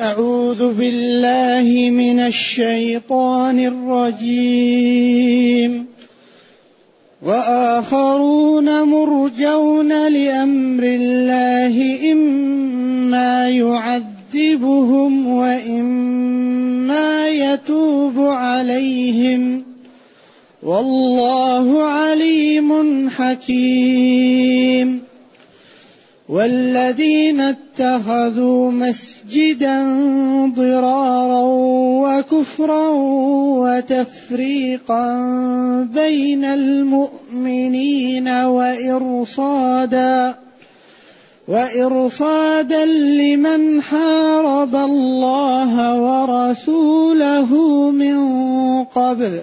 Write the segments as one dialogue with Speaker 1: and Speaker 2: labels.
Speaker 1: أعوذ بالله من الشيطان الرجيم. وآخرون مرجون لأمر الله إما يعذبهم وإما يتوب عليهم. والله عليم حكيم. والذين اتخذوا مسجدا ضرارا وكفرا وتفريقا بين المؤمنين وإرصادا وإرصادا لمن حارب الله ورسوله من قبل.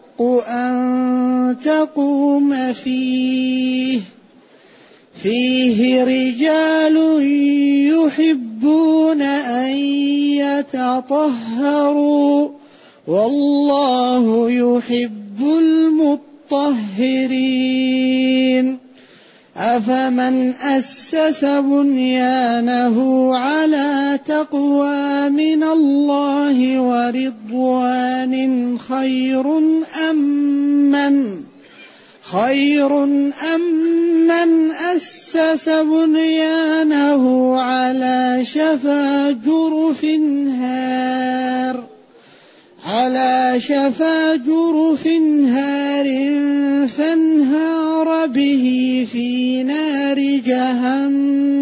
Speaker 1: أن تقوم فيه. فيه رجال يحبون أن يتطهروا. والله يحب المطهرين. أفمن أسس بنيانه على تقوى من الله ورضوان خير أم من خير أم من أسس بنيانه على شفا جرف هار على شفا جرف هار فانهار به في نار جهنم.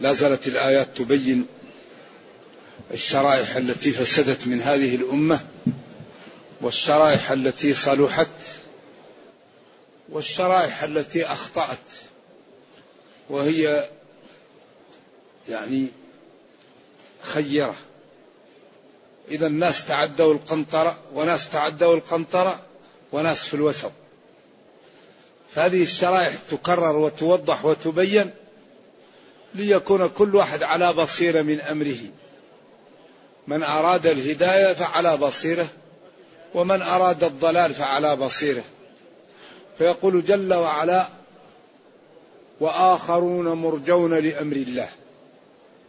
Speaker 2: لا زالت الآيات تبين الشرائح التي فسدت من هذه الأمة والشرائح التي صلحت والشرائح التي أخطأت وهي يعني خيرة. إذا الناس تعدوا القنطرة وناس تعدوا القنطرة وناس في الوسط. فهذه الشرائح تكرر وتوضح وتبين ليكون كل واحد على بصيرة من أمره. من أراد الهداية فعلى بصيرة ومن أراد الضلال فعلى بصيرة. فيقول جل وعلا وآخرون مرجون لأمر الله.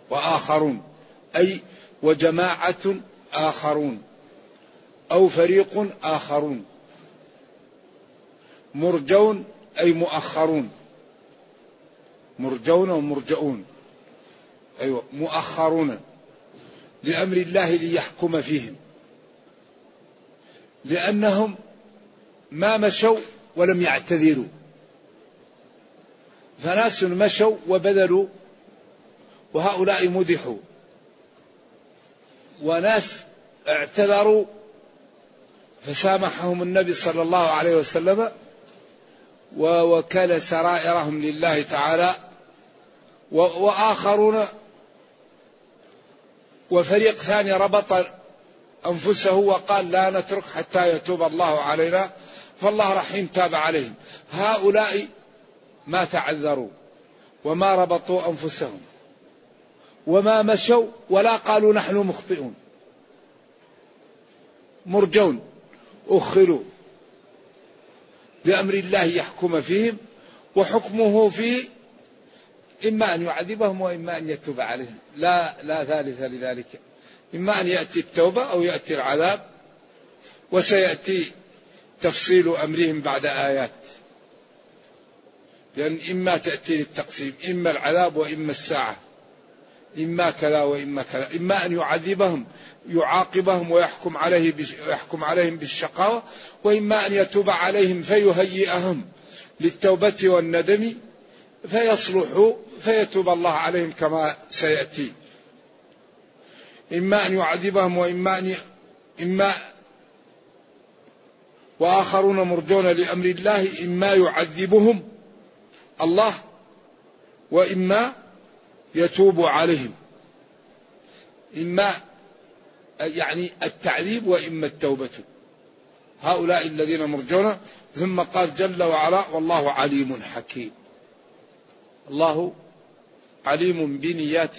Speaker 2: وآخرون أي وجماعة آخرون أو فريق آخرون. مرجون أي مؤخرون. مرجون ومرجؤون أيوة مؤخرون. لأمر الله ليحكم فيهم. لأنهم ما مشوا ولم يعتذروا. فناس مشوا وبذلوا وهؤلاء مدحوا. وناس اعتذروا فسامحهم النبي صلى الله عليه وسلم ووكل سرائرهم لله تعالى وآخرون وفريق ثاني ربط أنفسه وقال لا نترك حتى يتوب الله علينا فالله رحيم تاب عليهم. هؤلاء ما تعذروا وما ربطوا أنفسهم وما مشوا ولا قالوا نحن مخطئون. مرجون أخلوا لأمر الله يحكم فيهم وحكمه في إما أن يعذبهم وإما أن يتوب عليهم. لا لا ثالث لذلك. إما أن يأتي التوبة أو يأتي العذاب وسيأتي تفصيل أمرهم بعد آيات. لأن إما تأتي للتقسيم إما العذاب وإما الساعة. إما كذا وإما كذا. إما أن يعذبهم يعاقبهم ويحكم عليه ويحكم عليهم بالشقاوة وإما أن يتوب عليهم فيهيئهم للتوبة والندم فيصلحوا فيتوب الله عليهم كما سيأتي. إما أن يعذبهم وإما أن ي... إما وآخرون مرجون لأمر الله إما يعذبهم الله وإما يتوب عليهم. إما يعني التعذيب وإما التوبة. هؤلاء الذين مرجون ثم قال جل وعلا والله عليم حكيم. الله عليم بنيات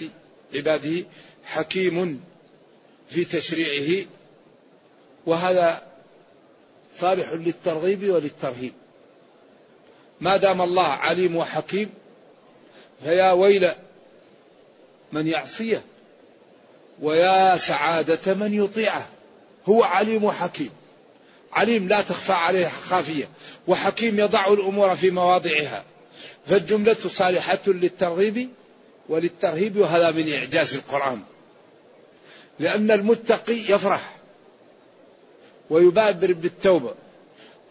Speaker 2: عباده حكيم في تشريعه وهذا صالح للترغيب وللترهيب. ما دام الله عليم وحكيم فيا ويل من يعصيه ويا سعادة من يطيعه. هو عليم وحكيم. عليم لا تخفى عليه خافية وحكيم يضع الأمور في مواضعها. فالجملة صالحة للترغيب وللترهيب وهذا من إعجاز القرآن. لأن المتقي يفرح ويبادر بالتوبة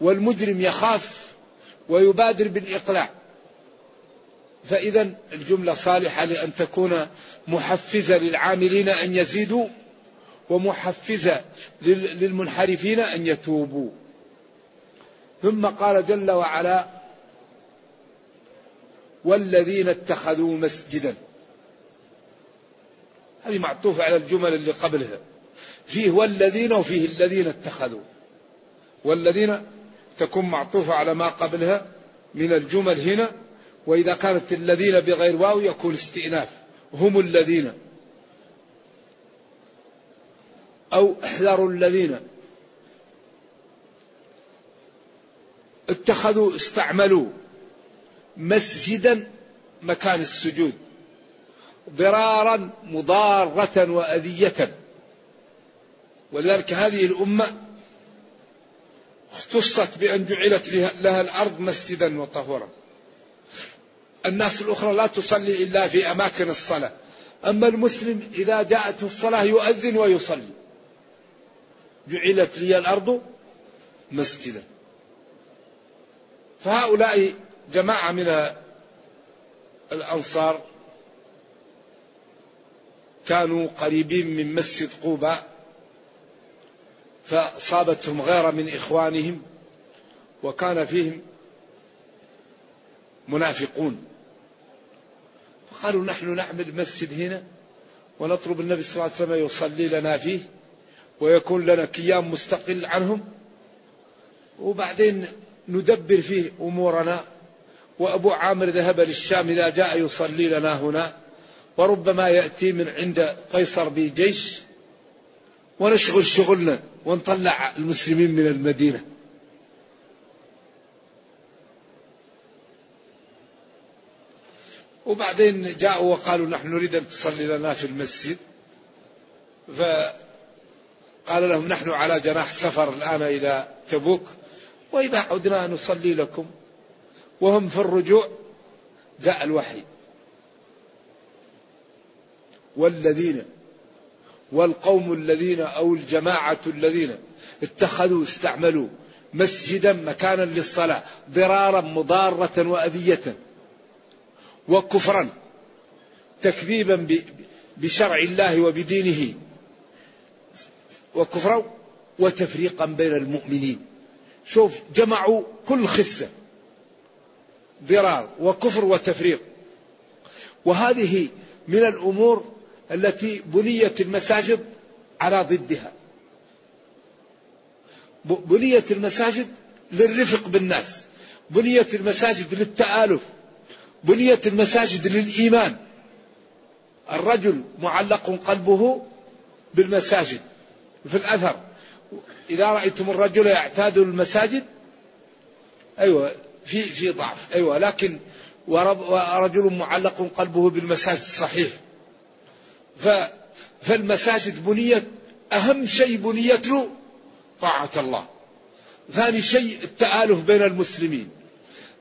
Speaker 2: والمجرم يخاف ويبادر بالإقلاع. فإذا الجملة صالحة لأن تكون محفزة للعاملين أن يزيدوا ومحفزة للمنحرفين أن يتوبوا. ثم قال جل وعلا والذين اتخذوا مسجدا. هذه معطوفة على الجمل اللي قبلها. فيه والذين وفيه الذين اتخذوا. والذين تكون معطوفة على ما قبلها من الجمل هنا وإذا كانت الذين بغير واو يكون استئناف. هم الذين. أو احذروا الذين. اتخذوا استعملوا. مسجدا مكان السجود. ضرارا مضارة وأذية. ولذلك هذه الأمة اختصت بأن جعلت لها الأرض مسجدا وطهورا. الناس الأخرى لا تصلي إلا في أماكن الصلاة. أما المسلم إذا جاءته الصلاة يؤذن ويصلي. جعلت لي الأرض مسجدا. فهؤلاء جماعة من الأنصار كانوا قريبين من مسجد قوبة فصابتهم غيرة من إخوانهم وكان فيهم منافقون. فقالوا نحن نعمل مسجد هنا ونطلب النبي صلى الله عليه وسلم يصلي لنا فيه ويكون لنا كيام مستقل عنهم وبعدين ندبر فيه أمورنا. وأبو عامر ذهب للشام إذا جاء يصلي لنا هنا وربما يأتي من عند قيصر بجيش ونشغل شغلنا ونطلع المسلمين من المدينة. وبعدين جاءوا وقالوا نحن نريد أن تصلي لنا في المسجد. فقال لهم نحن على جناح سفر الآن إلى تبوك وإذا عدنا نصلي لكم. وهم في الرجوع جاء الوحي. والذين والقوم الذين أو الجماعة الذين اتخذوا استعملوا مسجدا مكانا للصلاة ضرارا مضارة وأذية وكفرا تكذيبا بشرع الله وبدينه وكفرا وتفريقا بين المؤمنين. شوف جمعوا كل خسة ضرار وكفر وتفريق. وهذه من الأمور التي بنيت المساجد على ضدها. بنيت المساجد للرفق بالناس. بنيت المساجد للتآلف. بنيت المساجد للإيمان. الرجل معلق قلبه بالمساجد في الأثر. إذا رأيتم الرجل يعتاد المساجد أيوة في في ضعف. أيوة لكن ورجل معلق قلبه بالمساجد صحيح. فالمساجد بنيت أهم شيء بنيت له طاعة الله. ثاني شيء التآلف بين المسلمين.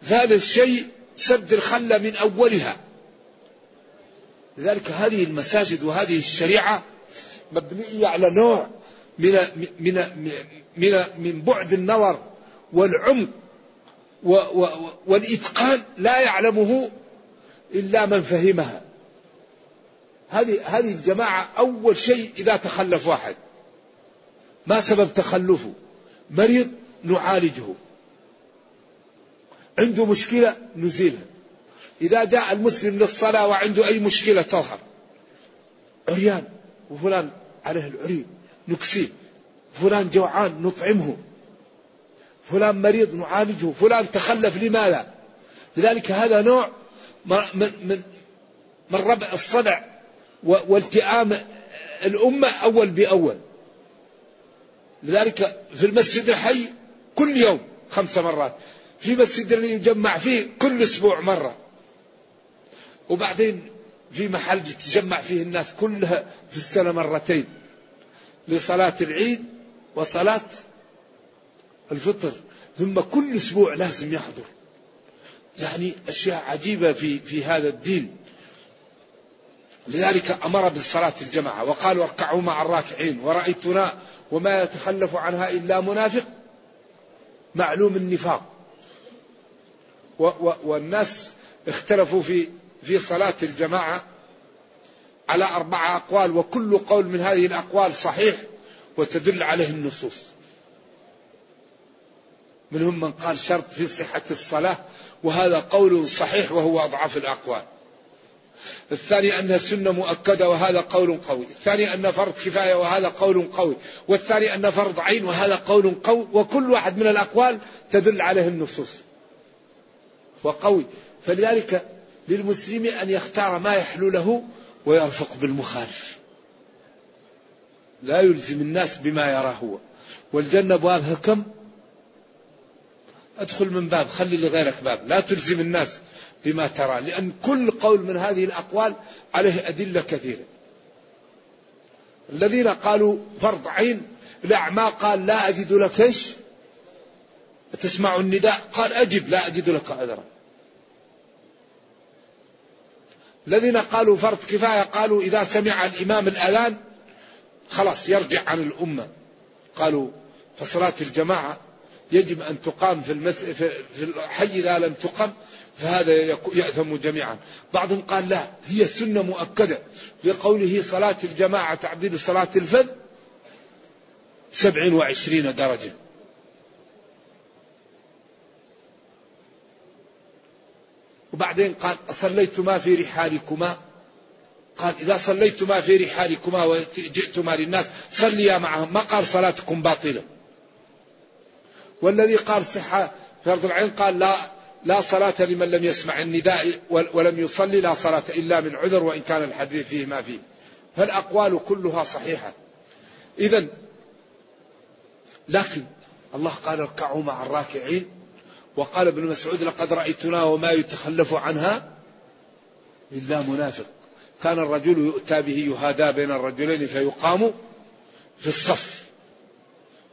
Speaker 2: ثالث شيء سد الخلة من أولها. لذلك هذه المساجد وهذه الشريعة مبنية على نوع من من من من بعد النظر والعمق والإتقان لا يعلمه إلا من فهمها. هذه هذه الجماعة أول شيء إذا تخلف واحد. ما سبب تخلفه؟ مريض نعالجه. عنده مشكلة نزيلها. إذا جاء المسلم للصلاة وعنده أي مشكلة تظهر. عريان. وفلان عليه العري نكسيه. فلان جوعان نطعمه. فلان مريض نعالجه فلان تخلف لماذا؟ لذلك هذا نوع من, من, من ربع الصدع والتئام الأمة أول بأول. لذلك في المسجد الحي كل يوم خمس مرات. في مسجد اللي يجمع فيه كل أسبوع مرة. وبعدين في محل تجمع فيه الناس كلها في السنة مرتين. لصلاة العيد وصلاة الفطر ثم كل أسبوع لازم يحضر. يعني أشياء عجيبة في, في هذا الدين. لذلك أمر بالصلاة الجماعة وقال واركعوا مع الراكعين ورأيتنا وما يتخلف عنها إلا منافق. معلوم النفاق. و و والناس اختلفوا في في صلاة الجماعة على أربعة أقوال وكل قول من هذه الأقوال صحيح وتدل عليه النصوص. منهم من قال شرط في صحة الصلاة وهذا قول صحيح وهو أضعف الأقوال. الثاني أنها سنة مؤكدة وهذا قول قوي. الثاني أن فرض كفاية وهذا قول قوي. والثاني أن فرض عين وهذا قول قوي. وكل واحد من الأقوال تدل عليه النصوص. وقوي. فلذلك للمسلم أن يختار ما يحلو له ويرفق بالمخالف. لا يلزم الناس بما يرى هو. والجنة أبوابها كم؟ أدخل من باب خلي لغيرك باب. لا تلزم الناس بما ترى لأن كل قول من هذه الأقوال عليه أدلة كثيرة. الذين قالوا فرض عين الأعمى قال لا أجد لك إيش؟ تسمع النداء؟ قال أجب لا أجد لك عذرا. الذين قالوا فرض كفاية قالوا إذا سمع الإمام الأذان خلاص يرجع عن الأمة. قالوا فصلاة الجماعة يجب أن تقام في, المس... في الحي إذا لم تقم فهذا يأثم جميعا. بعضهم قال لا هي سنة مؤكدة. لقوله صلاة الجماعة تعديل صلاة الفذ سبع وعشرين درجة. وبعدين قال صليتما في رحالكما. قال إذا صليتما في رحالكما وجئتما للناس صليا معهم ما قال صلاتكم باطلة. والذي قال صحة فرض العين قال لا لا صلاة لمن لم يسمع النداء ولم يصلي لا صلاة إلا من عذر وإن كان الحديث فيه ما فيه. فالأقوال كلها صحيحة. إذا لكن الله قال اركعوا مع الراكعين وقال ابن مسعود لقد رأيتنا وما يتخلف عنها إلا منافق. كان الرجل يؤتى به يهادى بين الرجلين فيقام في الصف.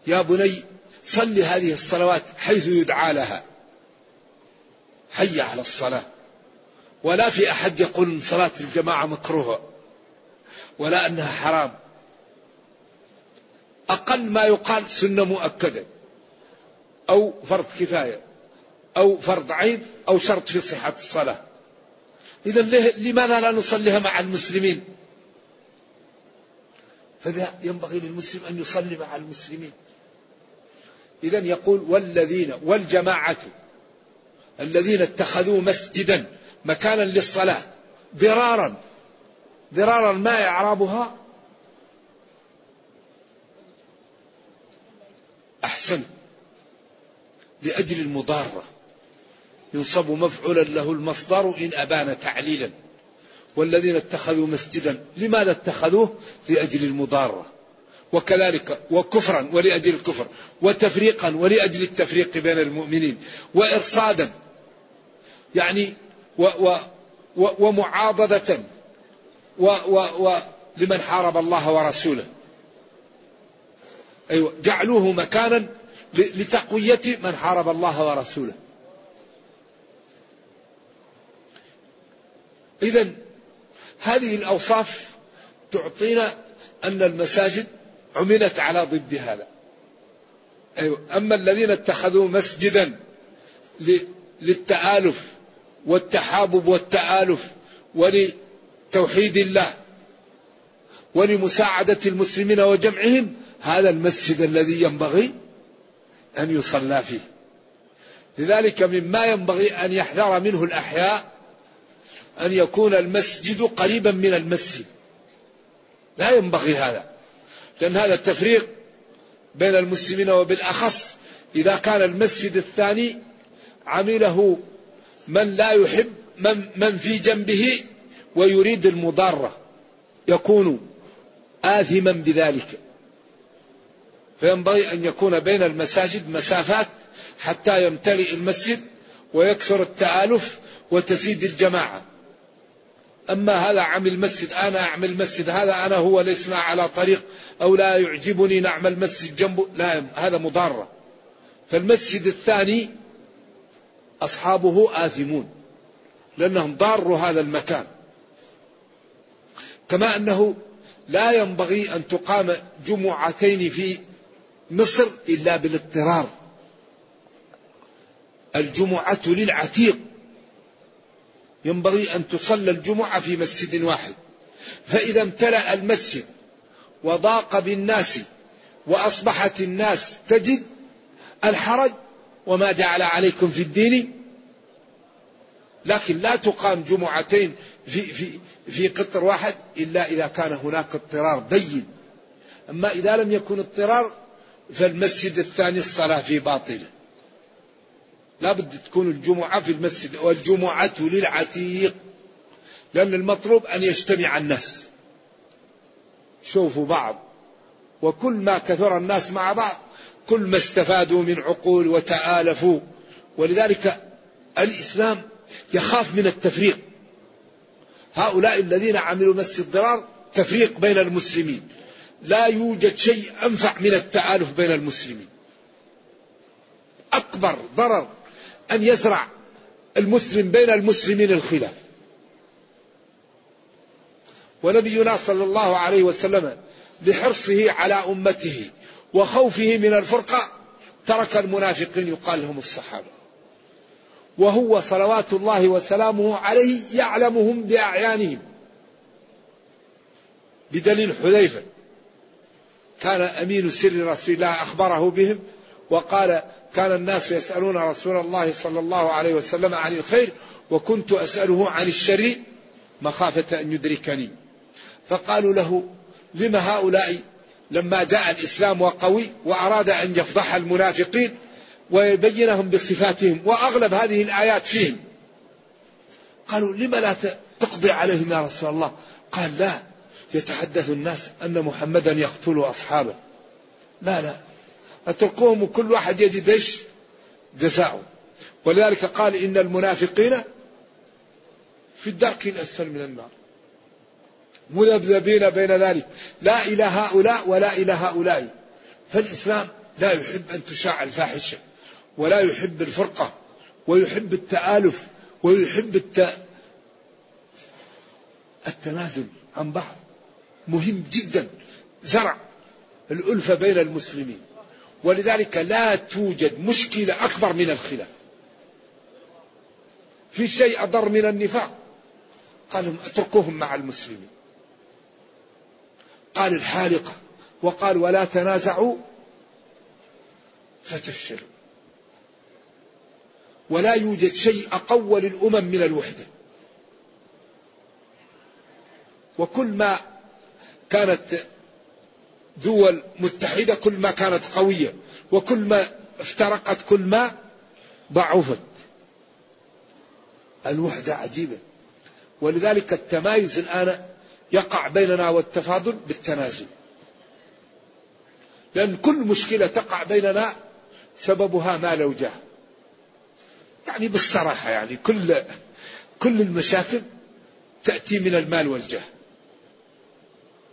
Speaker 2: يا بني صل هذه الصلوات حيث يدعى لها. حي على الصلاة. ولا في أحد يقول صلاة الجماعة مكروهة ولا أنها حرام. أقل ما يقال سنة مؤكدة أو فرض كفاية أو فرض عين أو شرط في صحة الصلاة. إذا لماذا لا نصليها مع المسلمين؟ فذا ينبغي للمسلم أن يصلي مع المسلمين. إذا يقول والذين والجماعة الذين اتخذوا مسجدا مكانا للصلاة ضرارا ضرارا ما إعرابها؟ أحسن. لأجل المضارة. ينصب مفعولا له المصدر إن أبان تعليلا. والذين اتخذوا مسجدا لماذا اتخذوه؟ لأجل المضارة. وكذلك وكفرا ولأجل الكفر وتفريقا ولأجل التفريق بين المؤمنين وإرصادا يعني و و و ومعاضدة و و و لمن حارب الله ورسوله. أيوة جعلوه مكانا لتقوية من حارب الله ورسوله. إذا هذه الأوصاف تعطينا أن المساجد عملت على ضد هذا. أيوة. أما الذين اتخذوا مسجدا للتآلف والتحابب والتآلف ولتوحيد الله ولمساعدة المسلمين وجمعهم هذا المسجد الذي ينبغي أن يصلى فيه. لذلك مما ينبغي أن يحذر منه الأحياء أن يكون المسجد قريبا من المسجد. لا ينبغي هذا. لأن هذا التفريق بين المسلمين وبالأخص إذا كان المسجد الثاني عمله من لا يحب من, من في جنبه ويريد المضارة يكون آثما بذلك. فينبغي أن يكون بين المساجد مسافات حتى يمتلئ المسجد ويكثر التآلف وتزيد الجماعة. أما هذا عمل مسجد أنا أعمل مسجد هذا أنا هو لسنا على طريق أو لا يعجبني نعمل مسجد جنبه لا هذا مضارة. فالمسجد الثاني أصحابه آثمون لأنهم ضاروا هذا المكان. كما أنه لا ينبغي أن تقام جمعتين في مصر إلا بالاضطرار. الجمعة للعتيق. ينبغي أن تصلى الجمعة في مسجد واحد فإذا امتلأ المسجد وضاق بالناس وأصبحت الناس تجد الحرج وما جعل عليكم في الدين لكن لا تقام جمعتين في في في قطر واحد إلا إذا كان هناك اضطرار بين. أما إذا لم يكن اضطرار فالمسجد الثاني الصلاة فيه باطله. لابد تكون الجمعة في المسجد والجمعة للعتيق. لأن المطلوب أن يجتمع الناس. شوفوا بعض. وكل ما كثر الناس مع بعض كل ما استفادوا من عقول وتآلفوا. ولذلك الإسلام يخاف من التفريق. هؤلاء الذين عملوا مس الضرار تفريق بين المسلمين. لا يوجد شيء أنفع من التآلف بين المسلمين. أكبر ضرر أن يزرع المسلم بين المسلمين الخلاف. ونبينا صلى الله عليه وسلم بحرصه على أمته وخوفه من الفرقة ترك المنافقين يقال لهم الصحابة. وهو صلوات الله وسلامه عليه يعلمهم بأعيانهم. بدليل حذيفة كان أمين سر رسول الله أخبره بهم وقال كان الناس يسألون رسول الله صلى الله عليه وسلم عن الخير وكنت أسأله عن الشر مخافة أن يدركني. فقالوا له لم هؤلاء لما جاء الإسلام وقوي وأراد أن يفضح المنافقين ويبينهم بصفاتهم وأغلب هذه الآيات فيهم. قالوا لم لا تقضي عليهم يا رسول الله؟ قال لا يتحدث الناس أن محمدا يقتل أصحابه. لا لا. اتركوهم وكل واحد يجد إيش؟ جزاؤه. ولذلك قال إن المنافقين في الدرك الأسفل من النار. مذبذبين بين ذلك. لا إلى هؤلاء ولا إلى هؤلاء. فالإسلام لا يحب أن تشاع الفاحشة ولا يحب الفرقة ويحب التآلف ويحب الت... التنازل عن بعض. مهم جدا. زرع الألفة بين المسلمين. ولذلك لا توجد مشكلة أكبر من الخلاف. في شيء أضر من النفاق. قال اتركوهم مع المسلمين. قال الحالقة وقال ولا تنازعوا فتفشلوا. ولا يوجد شيء أقوى للأمم من الوحدة. وكل ما كانت دول متحدة كل ما كانت قوية وكل ما افترقت كل ما ضعفت. الوحدة عجيبة. ولذلك التمايز الآن يقع بيننا والتفاضل بالتنازل. لأن كل مشكلة تقع بيننا سببها مال وجاه يعني بالصراحة يعني كل كل المشاكل تأتي من المال والجاه.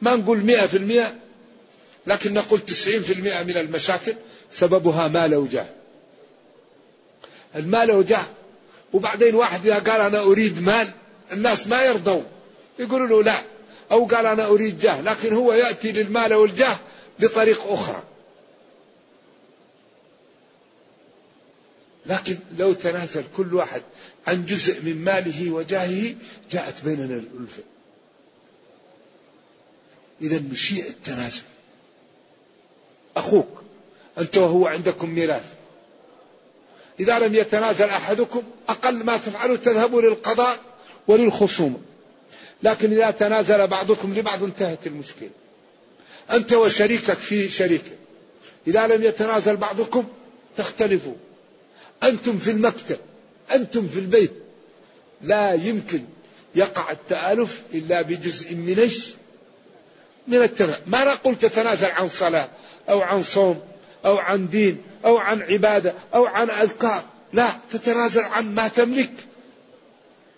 Speaker 2: ما نقول مئة في المئة لكن نقول تسعين في المئة من المشاكل سببها مال وجاه المال وجاه وبعدين واحد إذا قال أنا أريد مال الناس ما يرضون يقولوا له لا أو قال أنا أريد جاه لكن هو يأتي للمال والجاه بطريق أخرى. لكن لو تنازل كل واحد عن جزء من ماله وجاهه جاءت بيننا الألفة. إذا نشيع التنازل. أخوك أنت وهو عندكم ميراث. إذا لم يتنازل أحدكم أقل ما تفعلوا تذهبوا للقضاء وللخصومة. لكن إذا تنازل بعضكم لبعض انتهت المشكلة. أنت وشريكك في شريك إذا لم يتنازل بعضكم تختلفوا. أنتم في المكتب أنتم في البيت. لا يمكن يقع التآلف إلا بجزء من إيش؟ من التنازل ما نقول تتنازل عن صلاة أو عن صوم أو عن دين أو عن عبادة أو عن أذكار. لا تتنازل عن ما تملك.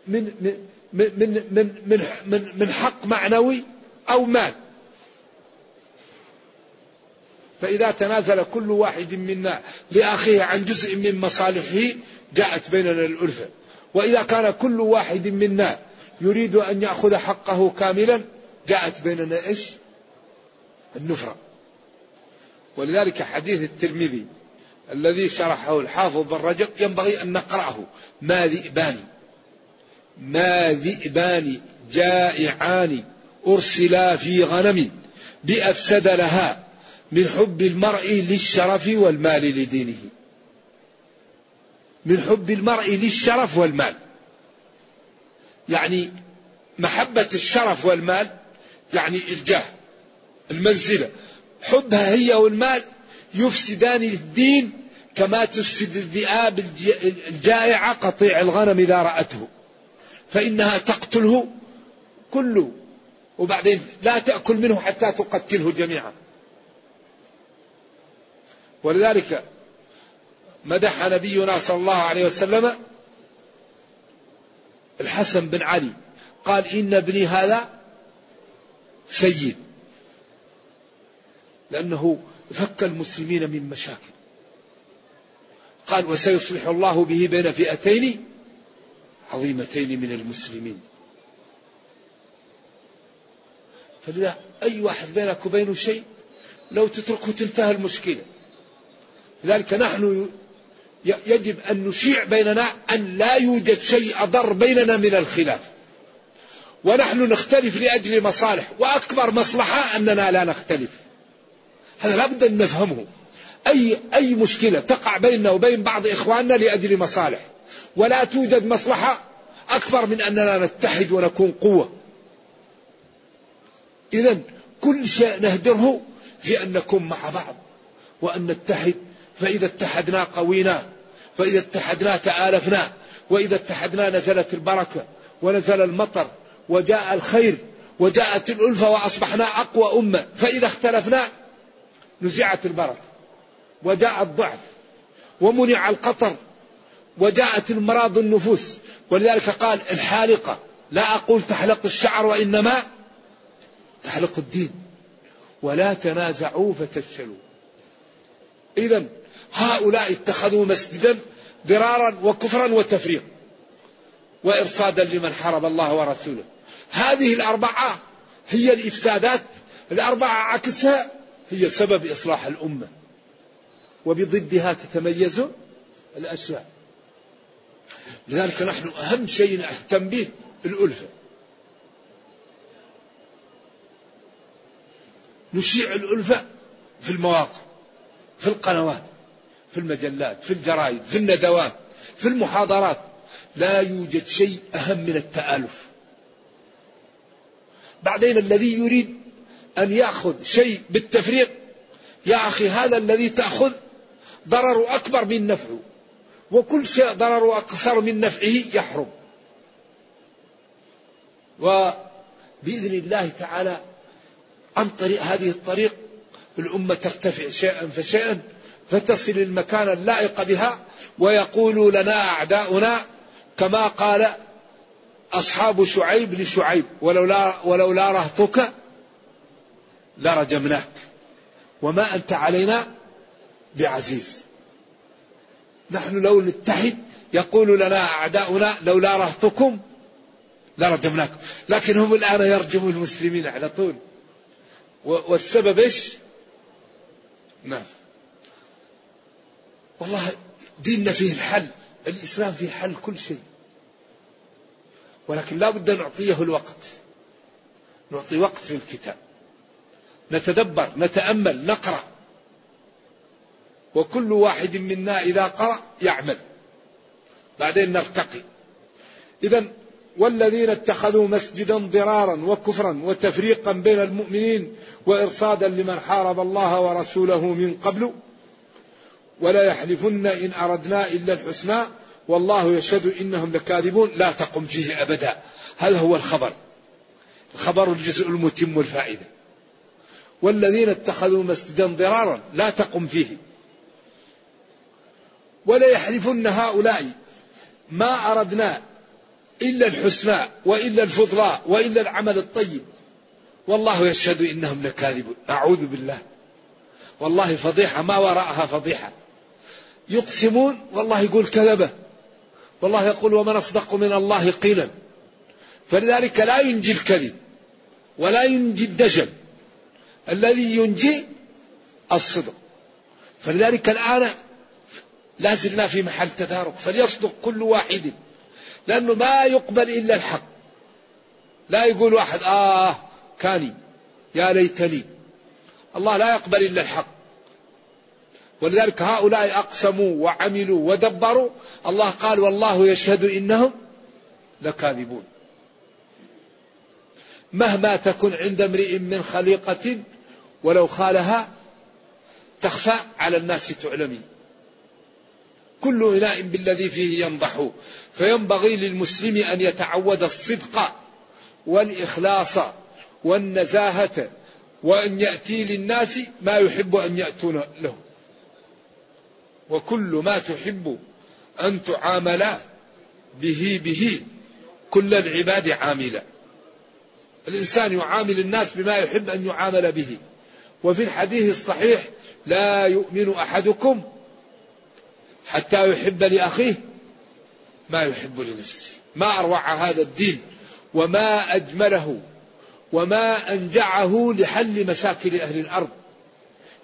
Speaker 2: من من من من من من, من حق معنوي أو مال. فإذا تنازل كل واحد منا لأخيه عن جزء من مصالحه جاءت بيننا الألفة. وإذا كان كل واحد منا يريد أن يأخذ حقه كاملا جاءت بيننا إيش؟ النفرة. ولذلك حديث الترمذي الذي شرحه الحافظ بن رجب ينبغي أن نقرأه. ما ذئبان ما ذئبان جائعان أرسلا في غنم بأفسد لها من حب المرء للشرف والمال لدينه. من حب المرء للشرف والمال. يعني محبة الشرف والمال يعني الجاه. المنزلة. حبها هي والمال يفسدان الدين كما تفسد الذئاب الجائعة قطيع الغنم إذا رأته. فإنها تقتله كله وبعدين لا تأكل منه حتى تقتله جميعا. ولذلك مدح نبينا صلى الله عليه وسلم الحسن بن علي. قال إن ابني هذا سيد. لأنه فك المسلمين من مشاكل. قال وسيصلح الله به بين فئتين عظيمتين من المسلمين. فلذا أي واحد بينك وبينه شيء لو تتركه تنتهى المشكلة. لذلك نحن يجب أن نشيع بيننا أن لا يوجد شيء أضر بيننا من الخلاف. ونحن نختلف لأجل مصالح وأكبر مصلحة أننا لا نختلف. هذا لابد أن نفهمه. أي أي مشكلة تقع بيننا وبين بعض إخواننا لأجل مصالح. ولا توجد مصلحة أكبر من أننا نتحد ونكون قوة. إذا كل شيء نهدره في أن نكون مع بعض وأن نتحد. فإذا اتحدنا قوينا فإذا اتحدنا تآلفنا وإذا اتحدنا نزلت البركة ونزل المطر وجاء الخير وجاءت الألفة وأصبحنا أقوى أمة. فإذا اختلفنا نزعت البركة وجاء الضعف ومنع القطر وجاءت المراض النفوس. ولذلك قال الحالقة لا أقول تحلق الشعر وإنما تحلق الدين. ولا تنازعوا فتفشلوا. إذا هؤلاء اتخذوا مسجدا ضرارا وكفرا وتفريق وإرصادا لمن حارب الله ورسوله. هذه الأربعة هي الإفسادات الأربعة عكسها هي سبب إصلاح الأمة وبضدها تتميز الأشياء. لذلك نحن أهم شيء نهتم به الألفة. نشيع الألفة في المواقع في القنوات في المجلات في الجرائد في الندوات في المحاضرات. لا يوجد شيء أهم من التآلف. بعدين الذي يريد أن يأخذ شيء بالتفريق. يا أخي هذا الذي تأخذ ضرر أكبر من نفعه. وكل شيء ضرر أكثر من نفعه يحرم. وبإذن الله تعالى عن طريق هذه الطريق الأمة ترتفع شيئا فشيئا فتصل المكان اللائق بها ويقول لنا أعداؤنا كما قال أصحاب شعيب لشعيب ولولا, ولولا رهطك لرجمناك وما أنت علينا بعزيز. نحن لو نتحد يقول لنا أعداؤنا لولا رهطكم لرجمناكم لكن هم الآن يرجموا المسلمين على طول. والسبب إيش؟ نعم. والله ديننا فيه الحل الإسلام فيه حل كل شيء. ولكن لا بد نعطيه الوقت. نعطي وقت في الكتاب. نتدبر نتأمل نقرأ. وكل واحد منا إذا قرأ يعمل. بعدين نرتقي إذا والذين اتخذوا مسجدا ضرارا وكفرا وتفريقا بين المؤمنين وإرصادا لمن حارب الله ورسوله من قبل ولا يحلفن إن أردنا إلا الحسنى والله يشهد إنهم لكاذبون لا تقم فيه أبدا. هذا هو الخبر. الخبر الجزء المتم الفائدة والذين اتخذوا مسجدا ضرارا لا تقم فيه ولا يحلفن هؤلاء ما أردنا إلا الحسنى وإلا الفضلاء وإلا العمل الطيب. والله يشهد إنهم لكاذبون. أعوذ بالله. والله فضيحة ما وراءها فضيحة. يقسمون والله يقول كذبة. والله يقول ومن أصدق من الله قيلا. فلذلك لا ينجي الكذب ولا ينجي الدجل. الذي ينجي الصدق. فلذلك الآن لا زلنا في محل تدارك فليصدق كل واحد لأنه ما يقبل إلا الحق. لا يقول واحد آه كاني يا ليتني. الله لا يقبل إلا الحق. ولذلك هؤلاء أقسموا وعملوا ودبروا. الله قال والله يشهد إنهم لكاذبون. مهما تكن عند امرئ من خليقة ولو خالها تخفى على الناس تعلمي. كل إناء بالذي فيه ينضح. فينبغي للمسلم أن يتعود الصدق والإخلاص والنزاهة وأن يأتي للناس ما يحب أن يأتون له. وكل ما تحب أن تعامل به به كل العباد عاملا. الإنسان يعامل الناس بما يحب أن يعامل به. وفي الحديث الصحيح لا يؤمن أحدكم حتى يحب لأخيه ما يحب لنفسه ما أروع هذا الدين وما أجمله وما أنجعه لحل مشاكل أهل الأرض.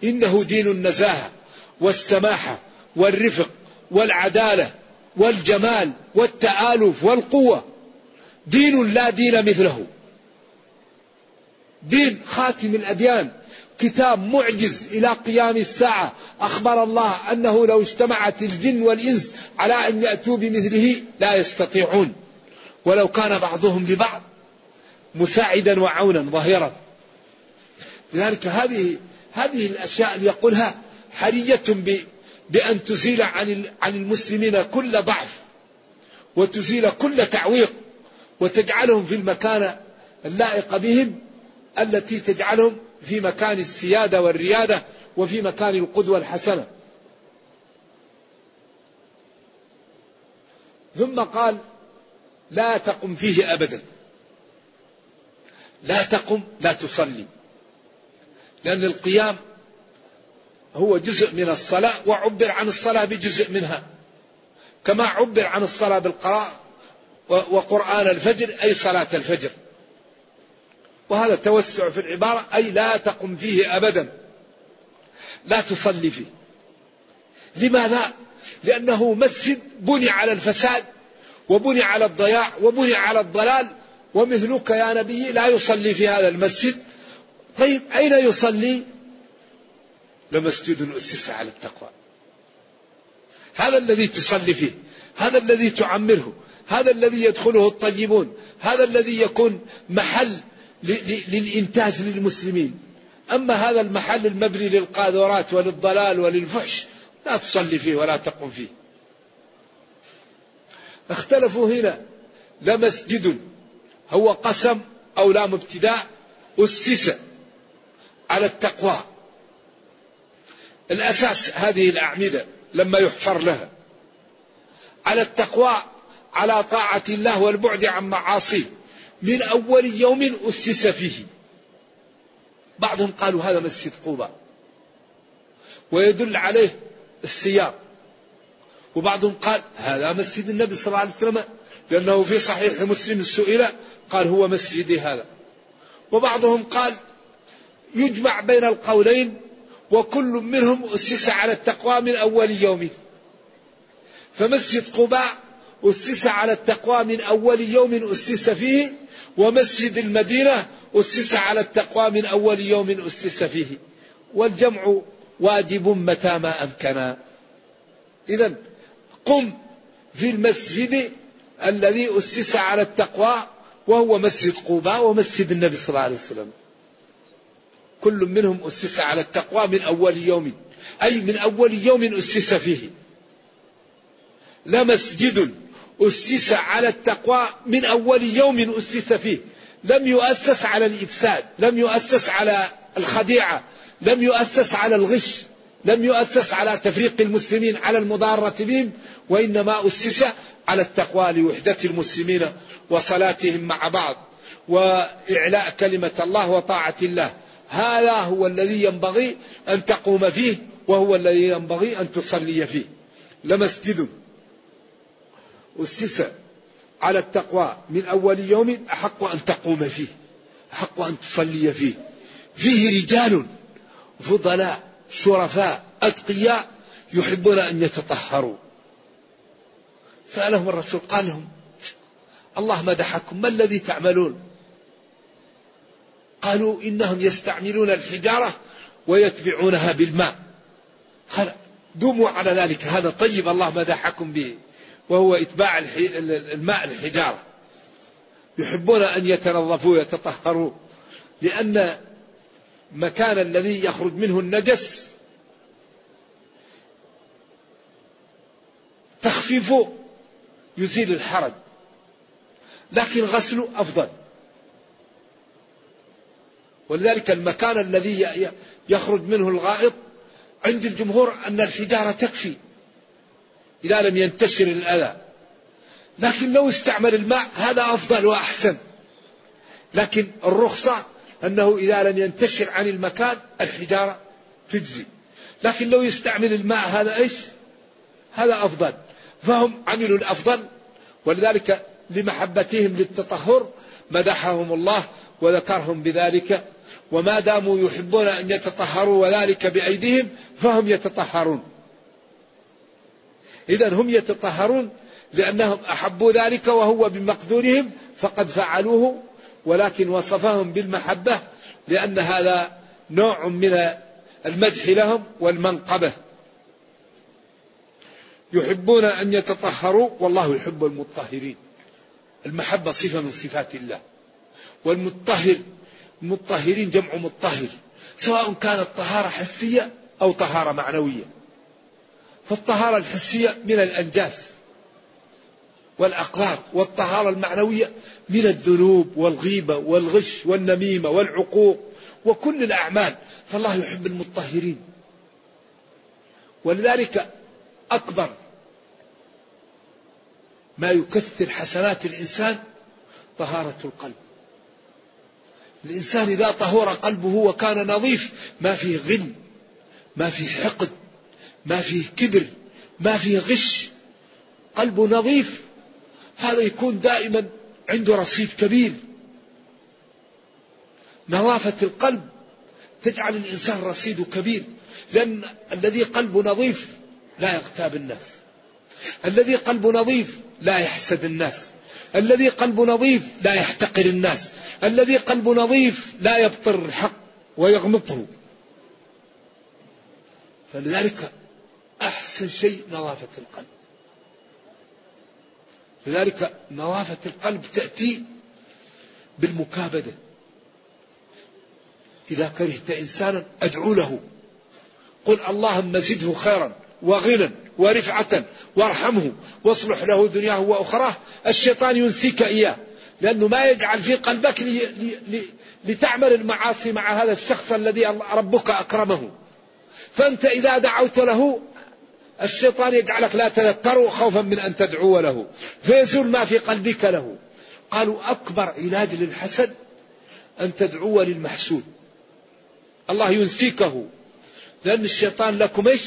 Speaker 2: إنه دين النزاهة والسماحة والرفق والعدالة والجمال والتآلف والقوة. دين لا دين مثله. دين خاتم الأديان. كتاب معجز إلى قيام الساعة. أخبر الله أنه لو اجتمعت الجن والإنس على أن يأتوا بمثله لا يستطيعون. ولو كان بعضهم لبعض مساعدا وعونا ظهيرا لذلك هذه هذه الأشياء اللي يقولها حرية بأن تزيل عن عن المسلمين كل ضعف وتزيل كل تعويق وتجعلهم في المكان اللائق بهم التي تجعلهم في مكان السيادة والريادة وفي مكان القدوة الحسنة. ثم قال لا تقم فيه أبدا. لا تقم لا تصلي. لأن القيام هو جزء من الصلاة وعبر عن الصلاة بجزء منها. كما عبر عن الصلاة بالقراءة وقرآن الفجر أي صلاة الفجر. وهذا توسع في العبارة أي لا تقم فيه أبدا. لا تصلي فيه. لماذا؟ لأنه مسجد بني على الفساد وبني على الضياع وبني على الضلال ومثلك يا نبي لا يصلي في هذا المسجد. طيب أين يصلي؟ لمسجد أسس على التقوى. هذا الذي تصلي فيه هذا الذي تعمره هذا الذي يدخله الطيبون هذا الذي يكون محل للإنتاج للمسلمين. أما هذا المحل المبني للقاذورات وللضلال وللفحش لا تصلي فيه ولا تقم فيه. اختلفوا هنا. لمسجد هو قسم أو لام ابتداء أسس على التقوى. الأساس هذه الأعمدة لما يحفر لها. على التقوى على طاعة الله والبعد عن معاصيه. من أول يوم أسس فيه. بعضهم قالوا هذا مسجد قوبة ويدل عليه السياق. وبعضهم قال هذا مسجد النبي صلى الله عليه وسلم لأنه في صحيح مسلم سئل قال هو مسجدي هذا. وبعضهم قال يجمع بين القولين وكل منهم أسس على التقوى من أول يوم. فمسجد قباء أسس على التقوى من أول يوم أسس فيه ومسجد المدينة أسس على التقوى من أول يوم أسس فيه. والجمع واجب متى ما أمكن. إذا قم في المسجد الذي أسس على التقوى وهو مسجد قباء ومسجد النبي صلى الله عليه وسلم. كل منهم أسس على التقوى من أول يوم أي من أول يوم أسس فيه. لمسجد أسس على التقوى من أول يوم أسس فيه. لم يؤسس على الإفساد لم يؤسس على الخديعة لم يؤسس على الغش لم يؤسس على تفريق المسلمين على المضارة بهم وإنما أسس على التقوى لوحدة المسلمين وصلاتهم مع بعض وإعلاء كلمة الله وطاعة الله. هذا هو الذي ينبغي أن تقوم فيه وهو الذي ينبغي أن تصلي فيه. لمسجد أسس على التقوى. من أول يوم أحق أن تقوم فيه أحق أن تصلي فيه. فيه رجال فضلاء شرفاء أتقياء يحبون أن يتطهروا. سألهم الرسول قال لهم الله مدحكم ما الذي تعملون؟ قالوا إنهم يستعملون الحجارة ويتبعونها بالماء. قال دوموا على ذلك هذا طيب الله مدحكم به. وهو إتباع الماء الحجارة يحبون أن يتنظفوا ويتطهروا لأن مكان الذي يخرج منه النجس تخفيفه يزيل الحرج لكن غسله أفضل. ولذلك المكان الذي يخرج منه الغائط عند الجمهور أن الحجارة تكفي. إذا لم ينتشر الأذى. لكن لو استعمل الماء هذا أفضل وأحسن. لكن الرخصة أنه إذا لم ينتشر عن المكان الحجارة تجزي. لكن لو يستعمل الماء هذا إيش؟ هذا أفضل. فهم عملوا الأفضل ولذلك لمحبتهم للتطهر مدحهم الله وذكرهم بذلك. وما داموا يحبون أن يتطهروا وذلك بأيديهم فهم يتطهرون. إذا هم يتطهرون لأنهم أحبوا ذلك وهو بمقدورهم فقد فعلوه ولكن وصفهم بالمحبة لأن هذا نوع من المدح لهم والمنقبة. يحبون أن يتطهروا والله يحب المطهرين. المحبة صفة من صفات الله. والمطهر المطهرين جمع مطهر سواء كانت طهارة حسية أو طهارة معنوية. فالطهارة الحسية من الأنجاس والأقدار والطهارة المعنوية من الذنوب والغيبة والغش والنميمة والعقوق وكل الأعمال. فالله يحب المطهرين. ولذلك أكبر ما يكثر حسنات الإنسان طهارة القلب. الإنسان إذا طهر قلبه وكان نظيف ما فيه غل ما فيه حقد ما فيه كبر ما فيه غش قلبه نظيف هذا يكون دائما عنده رصيد كبير. نظافة القلب تجعل الإنسان رصيده كبير لأن الذي قلبه نظيف لا يغتاب الناس. الذي قلبه نظيف لا يحسد الناس. الذي قلبه نظيف لا يحتقر الناس. الذي قلبه نظيف لا يبطر الحق ويغمطه. فلذلك أحسن شيء نظافة القلب. لذلك نظافة القلب تأتي بالمكابدة. إذا كرهت إنسانا أدعو له. قل اللهم زده خيرا وغنى ورفعة وارحمه واصلح له دنياه وأخراه. الشيطان ينسيك إياه. لأنه ما يجعل في قلبك لي لي لتعمل المعاصي مع هذا الشخص الذي ربك أكرمه. فأنت إذا دعوت له الشيطان يجعلك لا تذكره خوفا من أن تدعو له. فيزول ما في قلبك له. قالوا أكبر علاج للحسد أن تدعو للمحسود. الله ينسيكه. لأن الشيطان لكم إيش؟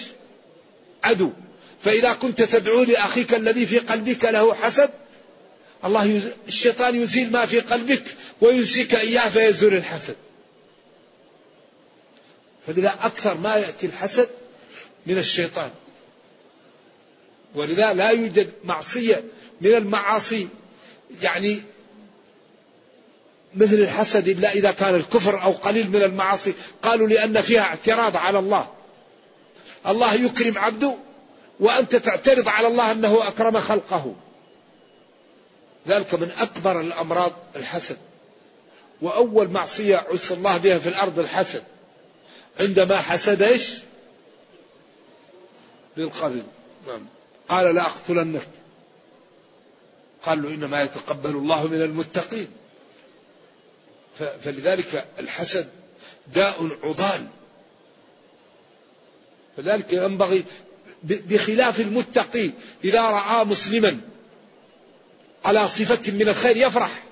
Speaker 2: عدو. فإذا كنت تدعو لأخيك الذي في قلبك له حسد الله يز... الشيطان يزيل ما في قلبك وينسيك إياه فيزول الحسد. فلذا أكثر ما يأتي الحسد من الشيطان. ولذا لا يوجد معصية من المعاصي. يعني مثل الحسد إلا إذا كان الكفر أو قليل من المعاصي. قالوا لأن فيها اعتراض على الله. الله يكرم عبده وأنت تعترض على الله أنه أكرم خلقه. ذلك من أكبر الأمراض الحسد. وأول معصية عصى الله بها في الأرض الحسد. عندما حسد إيش؟ للقبل نعم. قال لا أقتلنك. قال له إنما يتقبل الله من المتقين. فلذلك الحسد داء عضال. فذلك ينبغي بخلاف المتقي إذا رأى مسلما على صفة من الخير يفرح.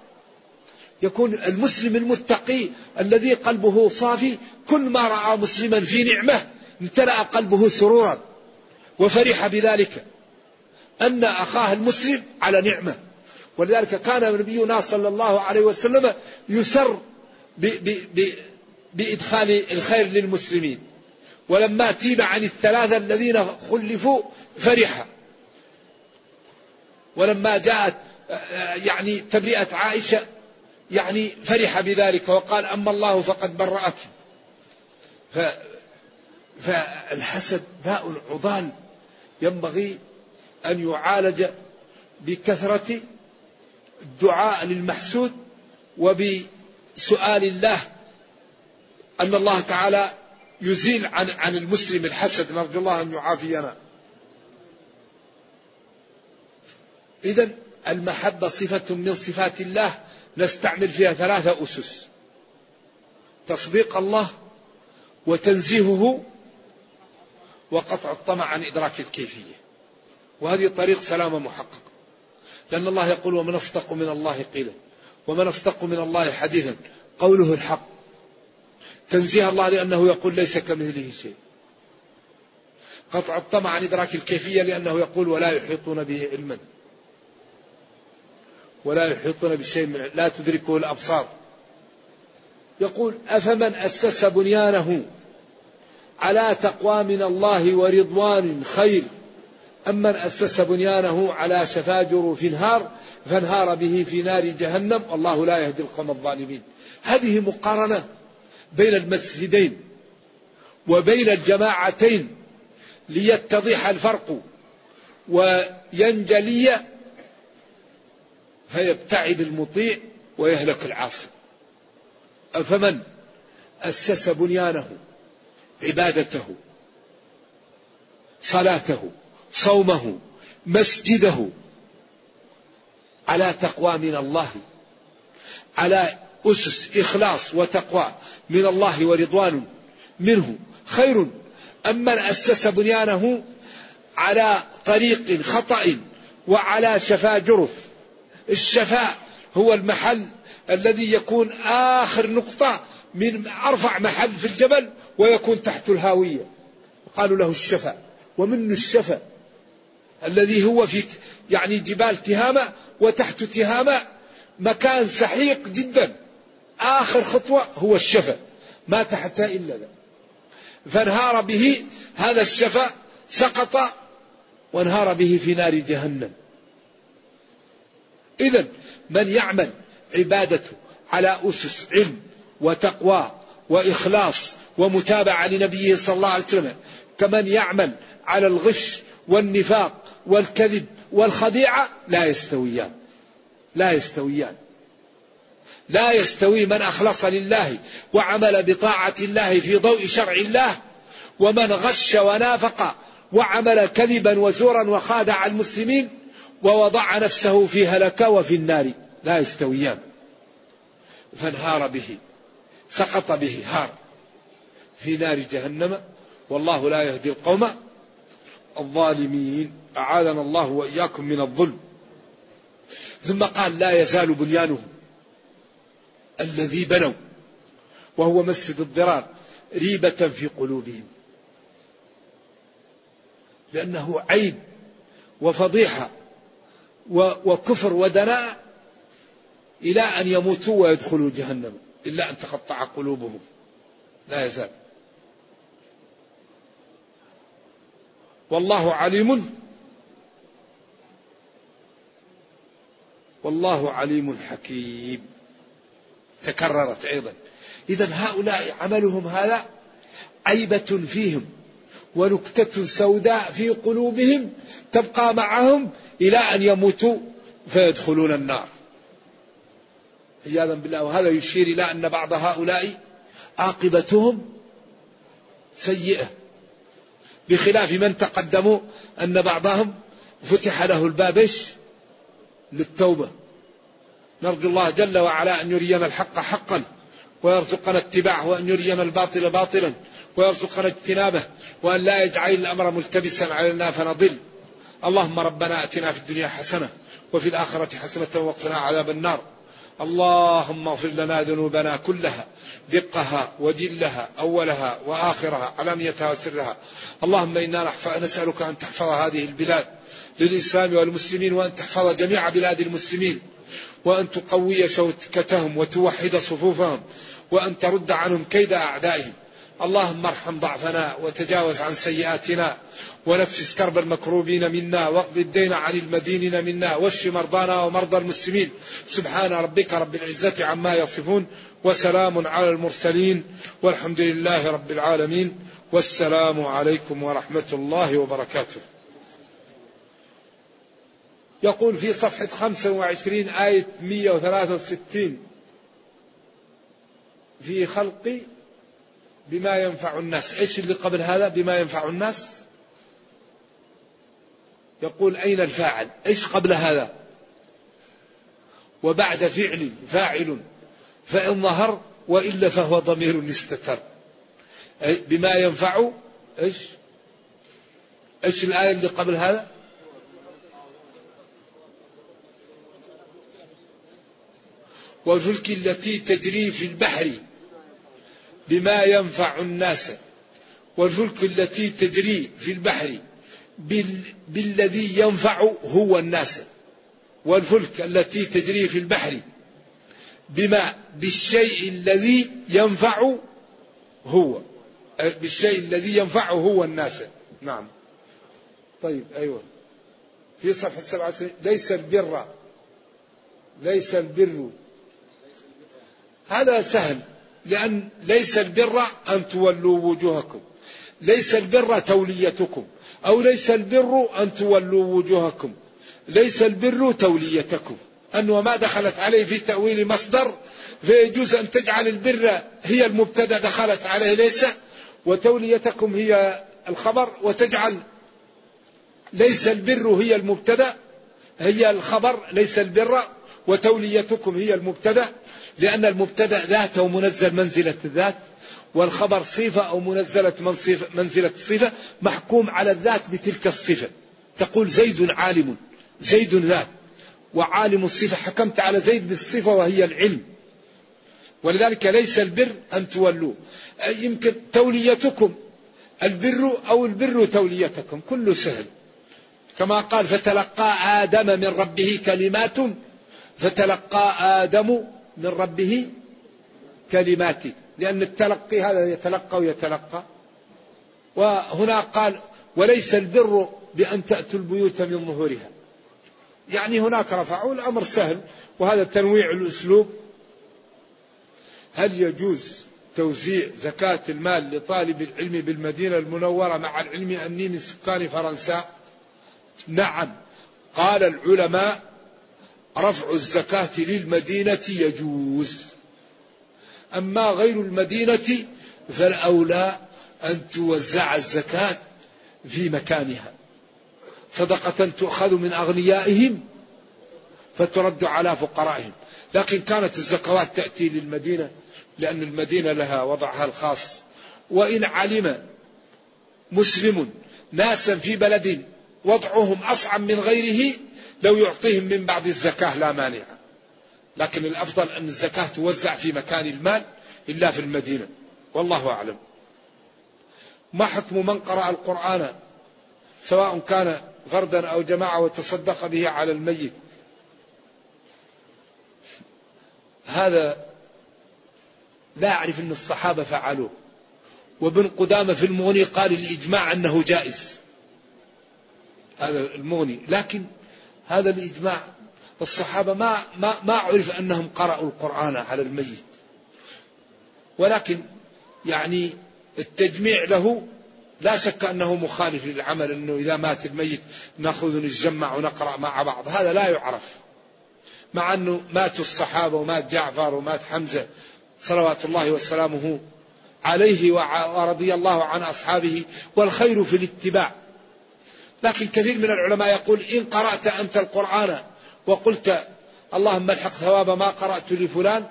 Speaker 2: يكون المسلم المتقي الذي قلبه صافي كل ما رأى مسلما في نعمة امتلأ قلبه سرورا وفرح بذلك. أن أخاه المسلم على نعمة. ولذلك كان نبينا صلى الله عليه وسلم يسر بإدخال الخير للمسلمين. ولما تيب عن الثلاثة الذين خلفوا فرح. ولما جاءت يعني تبرئة عائشة يعني فرح بذلك وقال أما الله فقد برأك. ف فالحسد داء عضال ينبغي أن يعالج بكثرة الدعاء للمحسود وبسؤال الله أن الله تعالى يزيل عن عن المسلم الحسد نرجو الله أن يعافينا. إذا المحبة صفة من صفات الله نستعمل فيها ثلاثة أسس. تصديق الله وتنزيهه وقطع الطمع عن إدراك الكيفية. وهذه طريق سلامة محقق. لأن الله يقول ومن أصدق من الله قيلا ومن أصدق من الله حديثا قوله الحق. تنزيه الله لأنه يقول ليس كمثله شيء. قطع الطمع عن إدراك الكيفية لأنه يقول ولا يحيطون به علما. ولا يحيطون بشيء من لا تدركه الأبصار. يقول أفمن أسس بنيانه على تقوى من الله ورضوان خير؟ أمن أسس بنيانه على شفا جروف نهار فانهار به في نار جهنم والله لا يهدي القوم الظالمين. هذه مقارنة بين المسجدين وبين الجماعتين ليتضح الفرق وينجلي فيبتعد المطيع ويهلك العاصي. أفمن أسس بنيانه عبادته صلاته صومه مسجده. على تقوى من الله. على أسس إخلاص وتقوى من الله ورضوان منه. خير. أما أسس بنيانه على طريق خطأ وعلى شفا جرف. الشفاء هو المحل الذي يكون آخر نقطة من أرفع محل في الجبل ويكون تحت الهاوية. قالوا له الشفاء ومنه الشفاء الذي هو في يعني جبال تهامة وتحت تهامة مكان سحيق جدا. آخر خطوة هو الشفاء ما تحت إلا ذا. فانهار به هذا الشفاء سقط وانهار به في نار جهنم. إذا من يعمل عبادته على أسس علم وتقوى وإخلاص ومتابعة لنبيه صلى الله عليه وسلم كمن يعمل على الغش والنفاق والكذب والخديعة لا يستويان. لا يستويان. لا يستوي من أخلص لله وعمل بطاعة الله في ضوء شرع الله ومن غش ونافق وعمل كذبا وزورا وخادع المسلمين ووضع نفسه في هلكة وفي النار. لا يستويان. فانهار به سقط به هار في نار جهنم. والله لا يهدي القوم الظالمين. أعاذنا الله وإياكم من الظلم. ثم قال لا يزال بنيانهم الذي بنوا وهو مسجد الضرار ريبة في قلوبهم. لأنه عيب وفضيحة وكفر ودناء إلى أن يموتوا ويدخلوا جهنم. إلا أن تقطع قلوبهم. لا يزال. والله عليم والله عليم حكيم. تكررت أيضا. إذا هؤلاء عملهم هذا عيبة فيهم ونكتة سوداء في قلوبهم تبقى معهم إلى أن يموتوا فيدخلون النار. عياذا بالله. وهذا يشير إلى أن بعض هؤلاء عاقبتهم سيئة. بخلاف من تقدموا أن بعضهم فتح له الباب للتوبة. نرجو الله جل وعلا أن يرينا الحق حقا ويرزقنا اتباعه وأن يرينا الباطل باطلا ويرزقنا اجتنابه وأن لا يجعل الأمر ملتبسا علينا فنضل. اللهم ربنا أتنا في الدنيا حسنة وفي الآخرة حسنة وقنا عذاب النار. اللهم اغفر لنا ذنوبنا كلها دقها وجلها أولها وآخرها علانيتها وسرها اللهم إنا نسألك أن تحفظ هذه البلاد للإسلام والمسلمين وأن تحفظ جميع بلاد المسلمين وأن تقوي شوكتهم وتوحد صفوفهم وأن ترد عنهم كيد أعدائهم. اللهم ارحم ضعفنا وتجاوز عن سيئاتنا ونفس كرب المكروبين منا واقض الدين عن المدينين منا واشف مرضانا ومرضى المسلمين. سبحان ربك رب العزة عما يصفون وسلام على المرسلين والحمد لله رب العالمين والسلام عليكم ورحمة الله وبركاته. يقول في صفحة 25 آية 163 في خلق بما ينفع الناس. إيش اللي قبل هذا؟ بما ينفع الناس. يقول أين الفاعل؟ إيش قبل هذا؟ وبعد فعل فاعل. فإن ظهر وإلا فهو ضمير استتر. بما ينفع إيش؟ إيش الآية اللي قبل هذا؟ والفلك التي تجري في البحر بما ينفع الناس والفلك التي تجري في البحر بال... بالذي ينفع هو الناس والفلك التي تجري في البحر بما بالشيء الذي ينفع هو بالشيء الذي ينفعه هو الناس. نعم. طيب أيوة. في صفحة سبعة ليس البر ليس البر. هذا سهل لأن ليس البر أن تولوا وجوهكم ليس البر توليتكم أو ليس البر أن تولوا وجوهكم ليس البر توليتكم. أن وما دخلت عليه في تأويل مصدر فيجوز أن تجعل البر هي المبتدأ دخلت عليه ليس وتوليتكم هي الخبر وتجعل ليس البر هي المبتدأ هي الخبر ليس البر وتوليتكم هي المبتدأ. لأن المبتدأ ذاته منزل منزلة الذات والخبر صفة أو منزلة منزلة الصفة محكوم على الذات بتلك الصفة. تقول زيد عالم زيد ذات وعالم الصفة. حكمت على زيد بالصفة وهي العلم. ولذلك ليس البر أن تولوا. يمكن توليتكم. البر أو البر توليتكم. كله سهل. كما قال فتلقى آدم من ربه كلمات فتلقى آدم من ربه كلمات لأن التلقي هذا يتلقى ويتلقى. وهنا قال وليس البر بأن تأتوا البيوت من ظهورها. يعني هناك رفعوا الأمر سهل وهذا تنويع الأسلوب. هل يجوز توزيع زكاة المال لطالب العلم بالمدينة المنورة مع العلم أني من سكان فرنسا؟ نعم. قال العلماء رفع الزكاة للمدينة يجوز. أما غير المدينة فالأولى أن توزع الزكاة في مكانها. صدقة تؤخذ من أغنيائهم فترد على فقرائهم. لكن كانت الزكوات تأتي للمدينة لأن المدينة لها وضعها الخاص. وإن علم مسلم ناسا في بلد وضعهم أصعب من غيره لو يعطيهم من بعض الزكاة لا مانع. لكن الأفضل أن الزكاة توزع في مكان المال إلا في المدينة. والله أعلم. ما حكم من قرأ القرآن سواء كان غردا أو جماعة وتصدق به على الميت؟ هذا لا أعرف أن الصحابة فعلوه. وابن قدامة في المغني قال الإجماع أنه جائز. هذا المغني. لكن هذا الإجماع. الصحابة ما, ما, ما عرف أنهم قرأوا القرآن على الميت. ولكن يعني التجميع له لا شك أنه مخالف للعمل أنه إذا مات الميت نأخذ نتجمع ونقرأ مع بعض. هذا لا يعرف. مع أنه ماتوا الصحابة ومات جعفر ومات حمزة صلوات الله وسلامه عليه ورضي الله عن أصحابه والخير في الاتباع. لكن كثير من العلماء يقول إن قرأت أنت القرآن وقلت اللهم الحق ثواب ما قرأت لفلان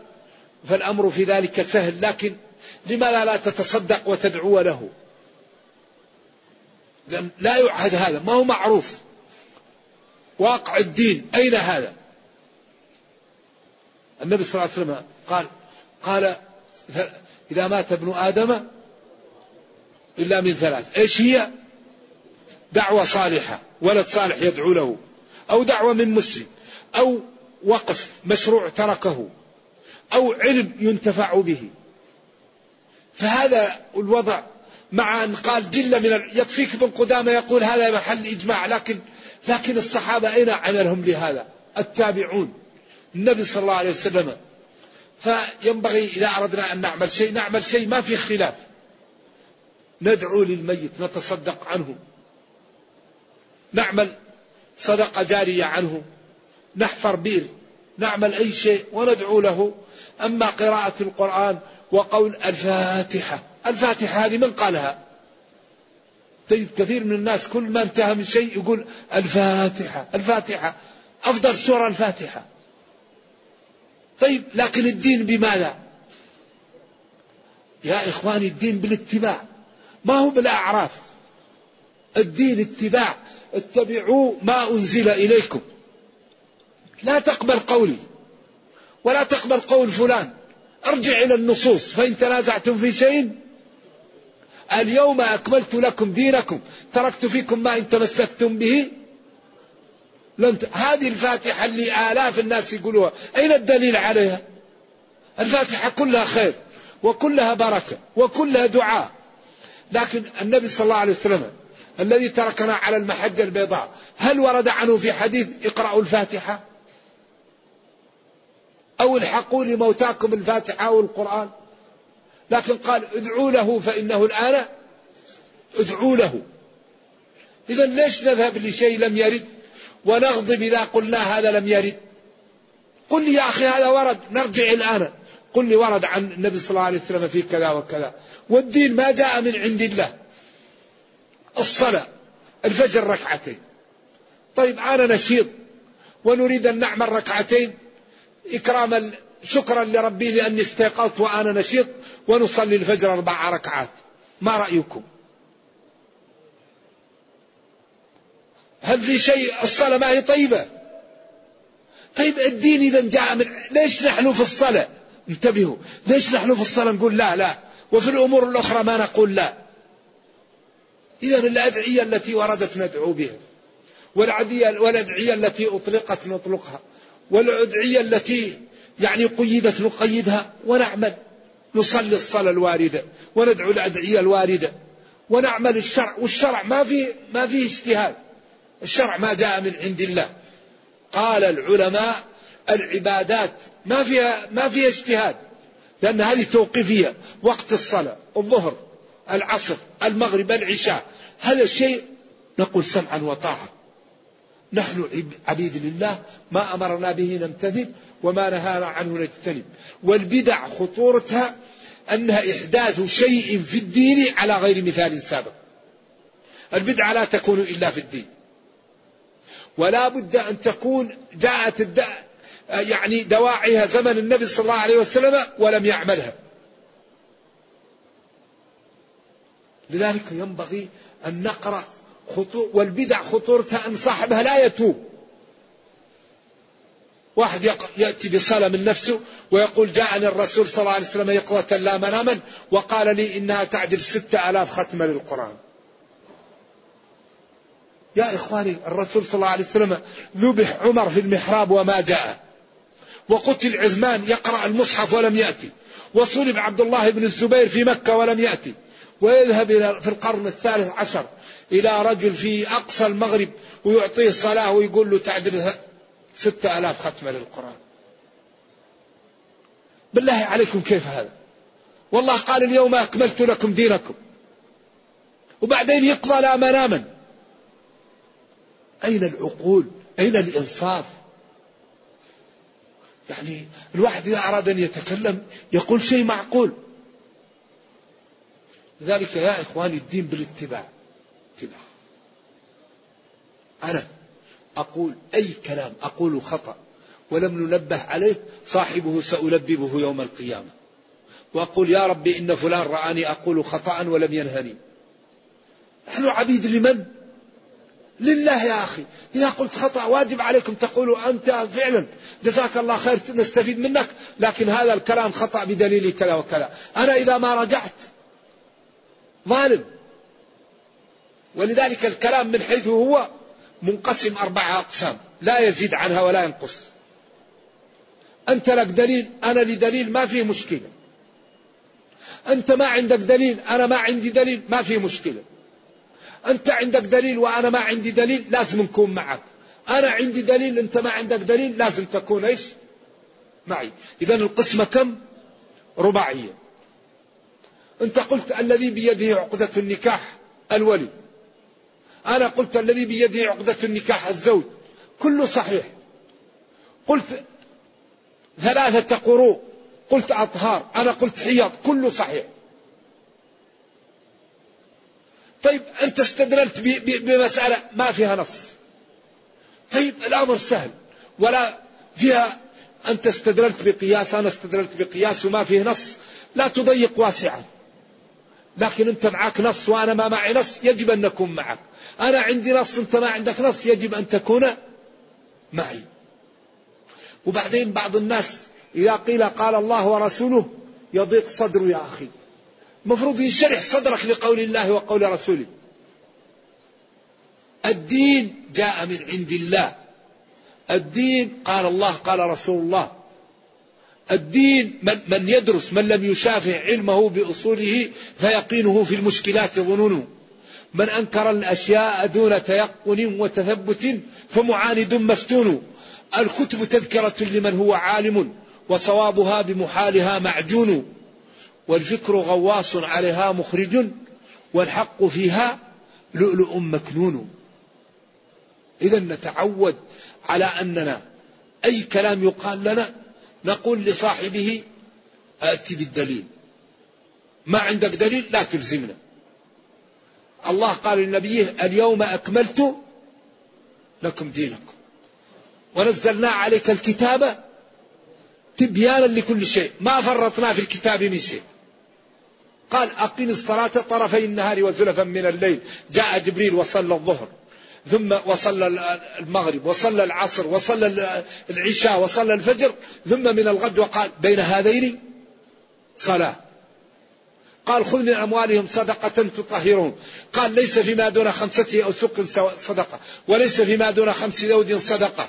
Speaker 2: فالأمر في ذلك سهل لكن لماذا لا تتصدق وتدعو له؟ لا يعهد هذا ما هو معروف. واقع الدين أين هذا؟ النبي صلى الله عليه وسلم قال قال إذا مات ابن آدم إلا من ثلاث. إيش هي؟ دعوة صالحة ولد صالح يدعو له أو دعوة من مسلم أو وقف مشروع تركه أو علم ينتفع به. فهذا الوضع مع أن قال جل من ال... يكفيك ابن قدامة يقول هذا محل إجماع لكن لكن الصحابة أين عملهم لهذا؟ التابعون النبي صلى الله عليه وسلم. فينبغي إذا أردنا أن نعمل شيء نعمل شيء ما في خلاف. ندعو للميت نتصدق عنه. نعمل صدقة جارية عنه. نحفر بير نعمل أي شيء وندعو له. أما قراءة القرآن وقول الفاتحة. الفاتحة هذه من قالها؟ تجد كثير من الناس كل ما انتهى من شيء يقول الفاتحة الفاتحة. أفضل سورة الفاتحة. طيب لكن الدين بماذا؟ يا إخواني الدين بالاتباع. ما هو بالأعراف. الدين اتباع. اتبعوا ما أنزل إليكم. لا تقبل قولي ولا تقبل قول فلان. ارجع إلى النصوص. فإن تنازعتم في شيء اليوم أكملت لكم دينكم. تركت فيكم ما إن تمسكتم به. لن. هذه الفاتحة اللي آلاف الناس يقولوها. أين الدليل عليها؟ الفاتحة كلها خير وكلها بركة وكلها دعاء. لكن النبي صلى الله عليه وسلم الذي تركنا على المحجة البيضاء. هل ورد عنه في حديث اقرأوا الفاتحة؟ أو الحقوا لموتاكم الفاتحة أو القرآن؟ لكن قال ادعوا له فإنه الآن ادعوا له. إذا ليش نذهب لشيء لم يرد ونغضب إذا قلنا هذا لم يرد؟ قل لي يا أخي هذا ورد نرجع الآن. قل لي ورد عن النبي صلى الله عليه وسلم في كذا وكذا. والدين ما جاء من عند الله. الصلاة الفجر ركعتين. طيب أنا نشيط ونريد أن نعمل ركعتين. إكراما شكرا لربي لأني استيقظت وأنا نشيط ونصلي الفجر أربع ركعات. ما رأيكم؟ هل في شيء الصلاة ما هي طيبة؟ طيب الدين إذا جاء من ليش نحن في الصلاة؟ انتبهوا ليش نحن في الصلاة نقول لا لا؟ وفي الأمور الأخرى ما نقول لا. إذا الأدعية التي وردت ندعو بها والأدعية التي أطلقت نطلقها والأدعية التي يعني قيدت نقيدها ونعمل نصلي الصلاة الواردة وندعو الأدعية الواردة ونعمل الشرع والشرع ما في ما فيه اجتهاد. الشرع ما جاء من عند الله. قال العلماء العبادات ما فيها ما فيها اجتهاد لأن هذه توقيفية وقت الصلاة الظهر العصر المغرب العشاء. هذا الشيء نقول سمعا وطاعة نحن عبيد لله ما أمرنا به نمتثل وما نهانا عنه نجتنب. والبدع خطورتها أنها إحداث شيء في الدين على غير مثال سابق. البدعة لا تكون إلا في الدين. ولا بد أن تكون جاءت الد... يعني دواعيها زمن النبي صلى الله عليه وسلم ولم يعملها. لذلك ينبغي أن نقرأ خطو والبدع خطورتها أن صاحبها لا يتوب. واحد يأتي بصلاة من نفسه ويقول جاءني الرسول صلى الله عليه وسلم يقظة لا مناما وقال لي إنها تعدل ستة آلاف ختمة للقرآن. يا إخواني الرسول صلى الله عليه وسلم ذبح عمر في المحراب وما جاء. وقتل عثمان يقرأ المصحف ولم يأتي. وصلب عبد الله بن الزبير في مكة ولم يأتي. ويذهب إلى في القرن الثالث عشر إلى رجل في أقصى المغرب ويعطيه صلاة ويقول له تعدل ستة آلاف ختمة للقرآن. بالله عليكم كيف هذا؟ والله قال اليوم أكملت لكم دينكم. وبعدين يقضى لا مناما. أين العقول؟ أين الإنصاف؟ يعني الواحد إذا أراد أن يتكلم يقول شيء معقول. لذلك يا إخواني الدين بالاتباع. اتباع. أنا أقول أي كلام أقول خطأ ولم ننبه عليه صاحبه سألببه يوم القيامة. وأقول يا ربي إن فلان رآني أقول خطأ ولم ينهني. نحن عبيد لمن؟ لله يا أخي. إذا قلت خطأ واجب عليكم تقولوا أنت فعلا. جزاك الله خير نستفيد منك لكن هذا الكلام خطأ بدليل كذا وكذا. أنا إذا ما رجعت ظالم. ولذلك الكلام من حيث هو منقسم أربعة أقسام. لا يزيد عنها ولا ينقص. أنت لك دليل أنا لي دليل ما فيه مشكلة. أنت ما عندك دليل أنا ما عندي دليل ما فيه مشكلة. أنت عندك دليل وأنا ما عندي دليل لازم نكون معك. أنا عندي دليل أنت ما عندك دليل لازم تكون إيش؟ معي. إذا القسمة كم؟ رباعية. أنت قلت الذي بيده عقدة النكاح الولي. أنا قلت الذي بيده عقدة النكاح الزوج. كله صحيح. قلت ثلاثة قروء. قلت أطهار. أنا قلت حيض كله صحيح. طيب أنت استدللت بمسألة ما فيها نص. طيب الأمر سهل. ولا فيها أنت استدللت بقياس أنا استدللت بقياس وما فيه نص. لا تضيق واسعا لكن أنت معك نص وأنا ما معي نص يجب أن نكون معك. أنا عندي نص أنت ما عندك نص يجب أن تكون معي. وبعدين بعض الناس إذا قيل قال الله ورسوله يضيق صدره يا أخي. المفروض ينشرح صدرك لقول الله وقول رسوله. الدين جاء من عند الله. الدين قال الله قال رسول الله. الدين من, من يدرس من لم يشافع علمه بأصوله فيقينه في المشكلات ظنونه. من أنكر الأشياء دون تيقن وتثبت فمعاند مفتون. الكتب تذكرة لمن هو عالم وصوابها بمحالها معجون. والفكر غواص عليها مخرج والحق فيها لؤلؤ مكنون. إذا نتعود على أننا أي كلام يقال لنا نقول لصاحبه آتي بالدليل. ما عندك دليل؟ لا تلزمنا. الله قال لنبيه اليوم أكملت لكم دينكم. ونزلنا عليك الكتاب تبيانا لكل شيء. ما فرطنا في الكتاب من شيء. قال أقم الصلاة طرفي النهار وزلفا من الليل. جاء جبريل وصلى الظهر. ثم وصلى المغرب وصلى العصر وصلى العشاء وصلى الفجر ثم من الغد وقال بين هذين صلاة. قال خذ من أموالهم صدقة تطهرهم. قال ليس فيما دون خمسة أو سق صدقة وليس فيما دون خمس ذود صدقة.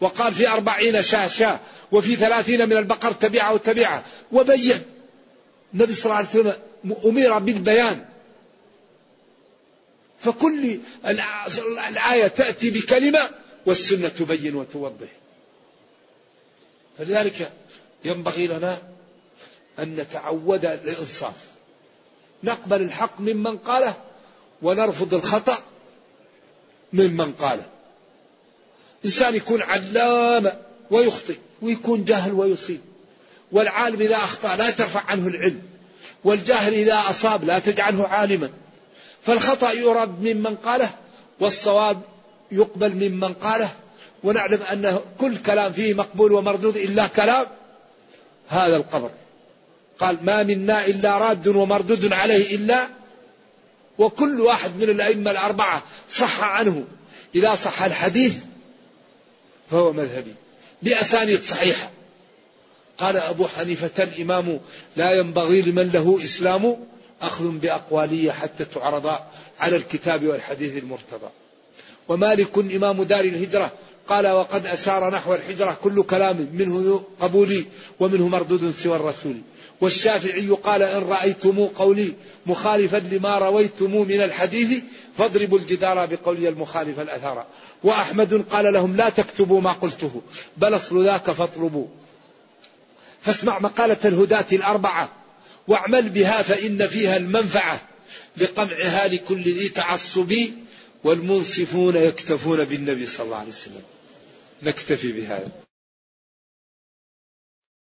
Speaker 2: وقال في أربعين شاة شاة وفي ثلاثين من البقر تبعة وتبعة وبين النبي صلى الله عليه وسلم أمر بالبيان. فكل الآية تأتي بكلمة والسنة تبين وتوضح. فلذلك ينبغي لنا أن نتعود الإنصاف نقبل الحق ممن قاله ونرفض الخطأ ممن قاله. إنسان يكون علامة ويخطئ ويكون جاهل ويصيب. والعالم إذا أخطأ لا ترفع عنه العلم. والجاهل إذا أصاب لا تجعله عالما. فالخطأ يرد ممن قاله والصواب يقبل ممن قاله ونعلم أن كل كلام فيه مقبول ومردود إلا كلام هذا القبر. قال ما منا إلا راد ومردود عليه إلا وكل واحد من الأئمة الأربعة صح عنه. إذا صح الحديث فهو مذهبي بأسانيد صحيحة. قال أبو حنيفة الإمام لا ينبغي لمن له إسلام أخذ بأقوالية حتى تعرض على الكتاب والحديث المرتضى. ومالك إمام دار الهجرة قال وقد أشار نحو الحجرة كل كلام منه قبولي ومنه مردود سوى الرسول. والشافعي قال إن رأيتم قولي مخالفا لما رويتم من الحديث فاضربوا الجدار بقولي المخالف الأثار وأحمد قال لهم لا تكتبوا ما قلته بل أصل ذاك فاطلبوا. فاسمع مقالة الهداة الأربعة. واعمل بها فإن فيها المنفعة بقمعها لكل ذي تعصب والمنصفون يكتفون بالنبي صلى الله عليه وسلم. نكتفي بهذا.